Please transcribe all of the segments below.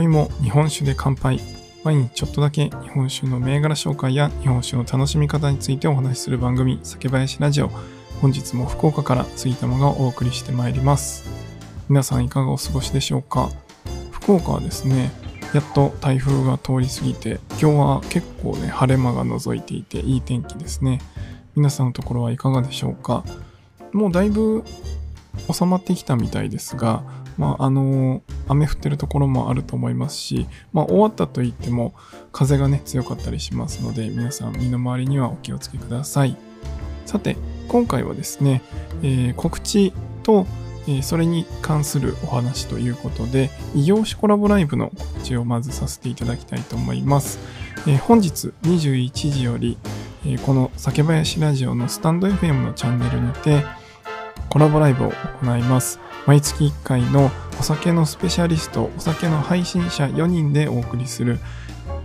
宵も日本酒で乾杯。毎日ちょっとだけ日本酒の銘柄紹介や日本酒の楽しみ方についてお話しする番組、酒林ラジオ。本日も福岡から杉玉がお送りしてまいります。皆さんいかがお過ごしでしょうか？福岡はですね、やっと台風が通り過ぎて、今日は結構ね、晴れ間が覗いていていい天気ですね。皆さんのところはいかがでしょうか？もうだいぶ収まってきたみたいですが、まあ、あの雨降ってるところもあると思いますし、まあ、終わったといっても風がね強かったりしますので皆さん身の回りにはお気をつけください。さて今回はですね、えー、告知と、えー、それに関するお話ということで異業種コラボライブの告知をまずさせていただきたいと思います、えー、本日21時より、えこの酒林ラジオのスタンド FM のチャンネルにてコラボライブを行います毎月1回のお酒のスペシャリスト、お酒の配信者4人でお送りする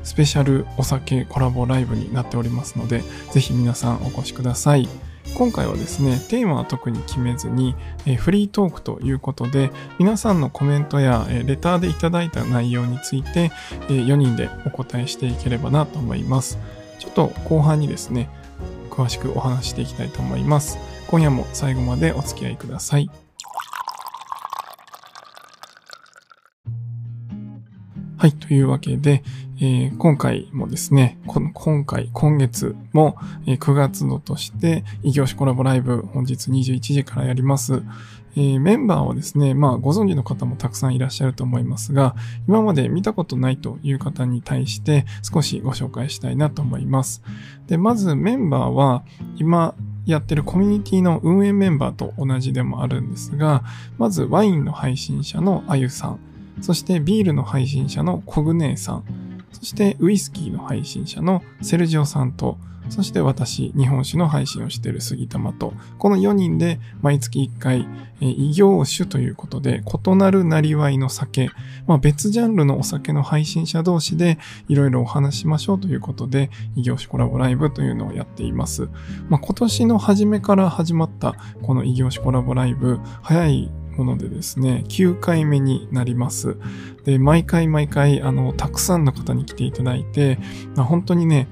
スペシャルお酒コラボライブになっておりますので、ぜひ皆さんお越しください。今回はですね、テーマは特に決めずに、えフリートークということで、皆さんのコメントや、えレターでいただいた内容について、え4人でお答えしていければなと思います。ちょっと後半にですね、詳しくお話していきたいと思います。今夜も最後までお付き合いください。はい。というわけで、えー、今回もですね、今回、今月も、えー、9月度として、異業種コラボライブ、本日21時からやります。えー、メンバーはですね、まあ、ご存知の方もたくさんいらっしゃると思いますが、今まで見たことないという方に対して少しご紹介したいなと思います。で、まずメンバーは、今、やってるコミュニティの運営メンバーと同じでもあるんですが、まずワインの配信者のあゆさん、そしてビールの配信者のコグネーさん、そしてウイスキーの配信者のセルジオさんと、そして私、日本酒の配信をしている杉玉と、この4人で毎月1回、異業種ということで、異なるなりわいの酒、まあ、別ジャンルのお酒の配信者同士でいろいろお話しましょうということで、異業種コラボライブというのをやっています。まあ、今年の初めから始まったこの異業種コラボライブ、早いものでですね、9回目になります。で、毎回毎回、あの、たくさんの方に来ていただいて、まあ、本当にね、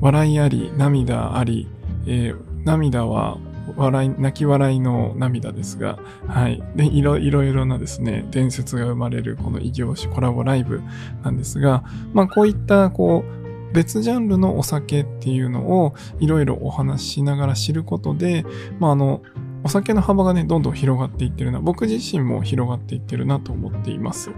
笑いあり、涙あり、えー、涙は笑い、泣き笑いの涙ですが、はい。で、いろいろなですね、伝説が生まれるこの異業種コラボライブなんですが、まあこういった、こう、別ジャンルのお酒っていうのをいろいろお話ししながら知ることで、まああの、お酒の幅がね、どんどん広がっていってるな、僕自身も広がっていってるなと思っています。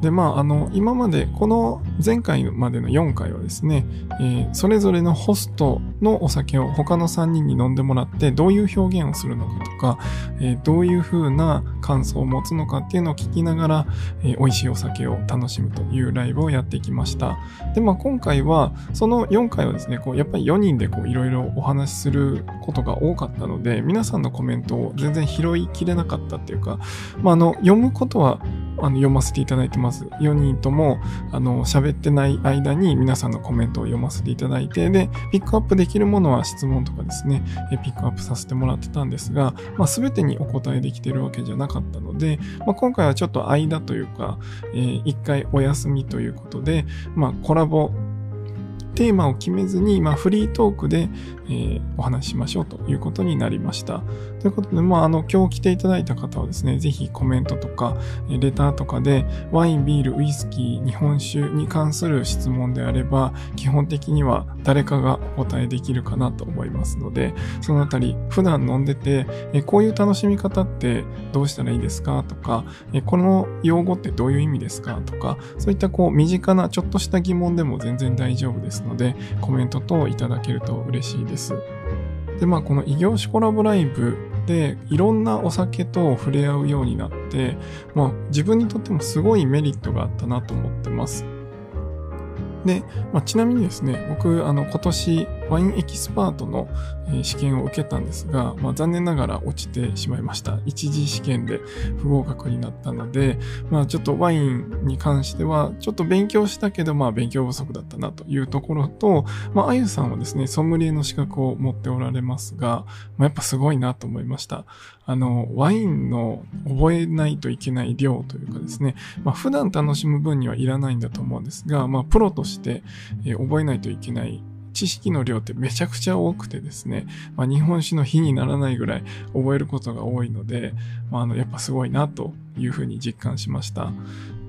で、まあ、あの、今まで、この前回までの4回はですね、えー、それぞれのホストのお酒を他の3人に飲んでもらって、どういう表現をするのかとか、えー、どういう風な感想を持つのかっていうのを聞きながら、えー、美味しいお酒を楽しむというライブをやってきました。で、まあ、今回は、その4回はですね、こう、やっぱり4人でこう、いろいろお話しすることが多かったので、皆さんのコメントを全然拾いきれなかったっていうか、まあ、あの、読むことはあの読ませていただいてます。4人とも、あの、喋ってない間に皆さんのコメントを読ませていただいて、で、ピックアップできるものは質問とかですね、ピックアップさせてもらってたんですが、まあ、全てにお答えできてるわけじゃなかったので、まあ、今回はちょっと間というか、えー、一回お休みということで、まあ、コラボテーマを決めずに、まあ、フリートークで、えー、お話ししましょうということになりました。ということで、まあ、あの、今日来ていただいた方はですね、ぜひコメントとか、レターとかで、ワイン、ビール、ウイスキー、日本酒に関する質問であれば、基本的には誰かがお答えできるかなと思いますので、そのあたり、普段飲んでて、えこういう楽しみ方ってどうしたらいいですかとか、えこの用語ってどういう意味ですかとか、そういったこう、身近なちょっとした疑問でも全然大丈夫ですので、コメント等いただけると嬉しいです。で、まあ、この異業種コラボライブで、いろんなお酒と触れ合うようになって、まあ、自分にとってもすごいメリットがあったなと思ってます。で、まあ、ちなみにですね、僕、あの、今年ワインエキスパートの試験を受けたんですが、まあ、残念ながら落ちてしまいました。一次試験で不合格になったので、まあ、ちょっとワインに関しては、ちょっと勉強したけど、まあ、勉強不足だったなというところと、まあ、あゆさんはですね、ソムリエの資格を持っておられますが、まあ、やっぱすごいなと思いました。あの、ワインの覚えないといけない量というかですね、まあ、普段楽しむ分にはいらないんだと思うんですが、まあ、プロとして、え、覚えないといけない知識の量ってめちゃくちゃ多くてですね、まあ、日本史の日にならないぐらい覚えることが多いので、まあ、あのやっぱすごいなというふうに実感しました。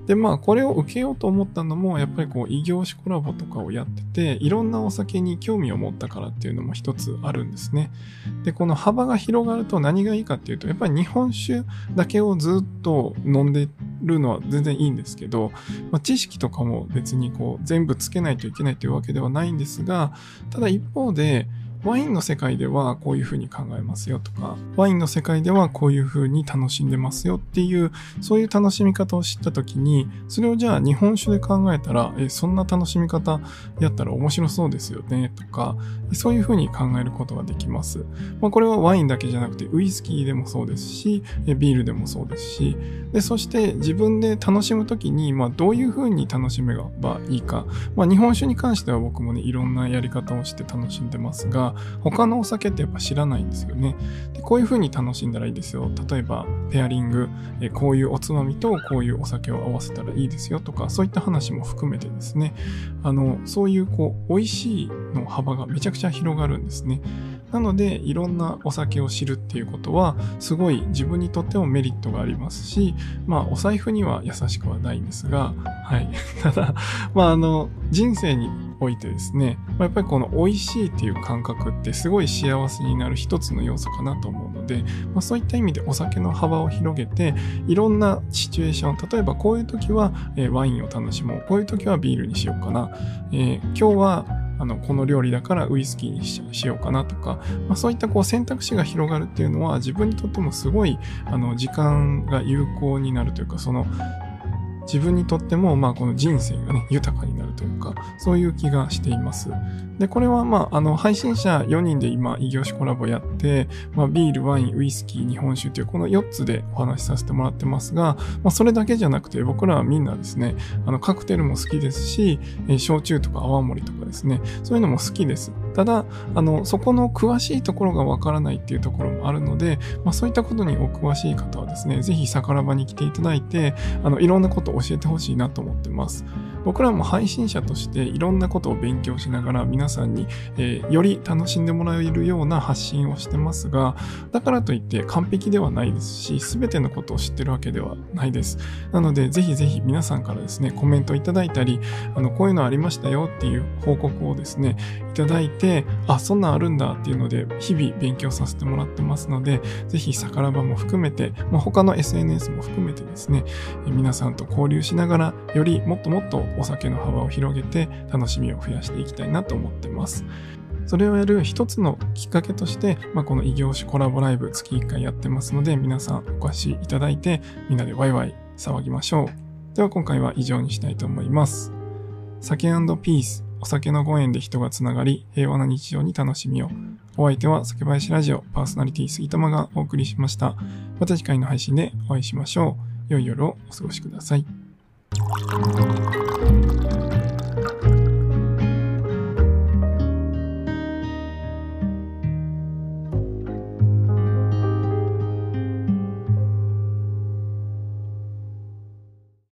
で、まあ、これを受けようと思ったのも、やっぱりこう、異業種コラボとかをやってて、いろんなお酒に興味を持ったからっていうのも一つあるんですね。で、この幅が広がると何がいいかっていうと、やっぱり日本酒だけをずっと飲んでるのは全然いいんですけど、まあ、知識とかも別にこう、全部つけないといけないというわけではないんですが、ただ一方で、ワインの世界ではこういうふうに考えますよとか、ワインの世界ではこういうふうに楽しんでますよっていう、そういう楽しみ方を知ったときに、それをじゃあ日本酒で考えたら、え、そんな楽しみ方やったら面白そうですよねとか、そういうふうに考えることができます。まあ、これはワインだけじゃなくて、ウイスキーでもそうですし、ビールでもそうですし、で、そして自分で楽しむときに、まあ、どういうふうに楽しめばいいか。まあ、日本酒に関しては僕もね、いろんなやり方をして楽しんでますが、他のお酒ってやっぱ知らないんですよね。でこういう風に楽しんだらいいですよ。例えば、ペアリング、えこういうおつまみとこういうお酒を合わせたらいいですよとか、そういった話も含めてですね、あの、そういうこう、美味しいの幅がめちゃくちゃ広がるんですね。なので、いろんなお酒を知るっていうことは、すごい自分にとってもメリットがありますし、まあ、お財布には優しくはないんですが、はい。ただ、まあ、あの、人生においてですね、まあやっぱりこの美味しいっていう感覚ってすごい幸せになる一つの要素かなと思うので、まあ、そういった意味でお酒の幅を広げて、いろんなシチュエーション、例えばこういう時は、えワインを楽しもう、こういう時はビールにしようかな、えー、今日はあの、この料理だからウイスキーにしようかなとか、まあ、そういったこう選択肢が広がるっていうのは自分にとってもすごい、あの、時間が有効になるというか、その、自分にとっても、まあ、この人生がね、豊かになるというか、そういう気がしています。で、これは、まあ、あの、配信者4人で今、異業種コラボやって、まあ、ビール、ワイン、ウイスキー、日本酒という、この4つでお話しさせてもらってますが、まあ、それだけじゃなくて、僕らはみんなですね、あの、カクテルも好きですし、え焼酎とか泡盛とかですね、そういうのも好きです。ただ、あの、そこの詳しいところがわからないっていうところもあるので、まあ、そういったことにお詳しい方はですね、ぜひ宝場に来ていただいて、あの、いろんなことを教えてほしいなと思ってます。僕らも配信者としていろんなことを勉強しながら皆さんに、えー、より楽しんでもらえるような発信をしてますが、だからといって完璧ではないですし、すべてのことを知ってるわけではないです。なので、ぜひぜひ皆さんからですね、コメントいただいたり、あの、こういうのありましたよっていう報告をですね、いただいて、あ、そんなんあるんだっていうので、日々勉強させてもらってますので、ぜひ、宝場も含めて、まあ、他の SNS も含めてですね、皆さんと交流しながら、よりもっともっとお酒の幅を広げて楽しみを増やしていきたいなと思ってます。それをやる一つのきっかけとして、まあ、この異業種コラボライブ月1回やってますので、皆さんお越しいただいて、みんなでワイワイ騒ぎましょう。では今回は以上にしたいと思います。酒ピース、お酒のご縁で人がつながり、平和な日常に楽しみを。お相手は酒林ラジオパーソナリティ杉玉がお送りしました。また次回の配信でお会いしましょう。良い夜をお過ごしください。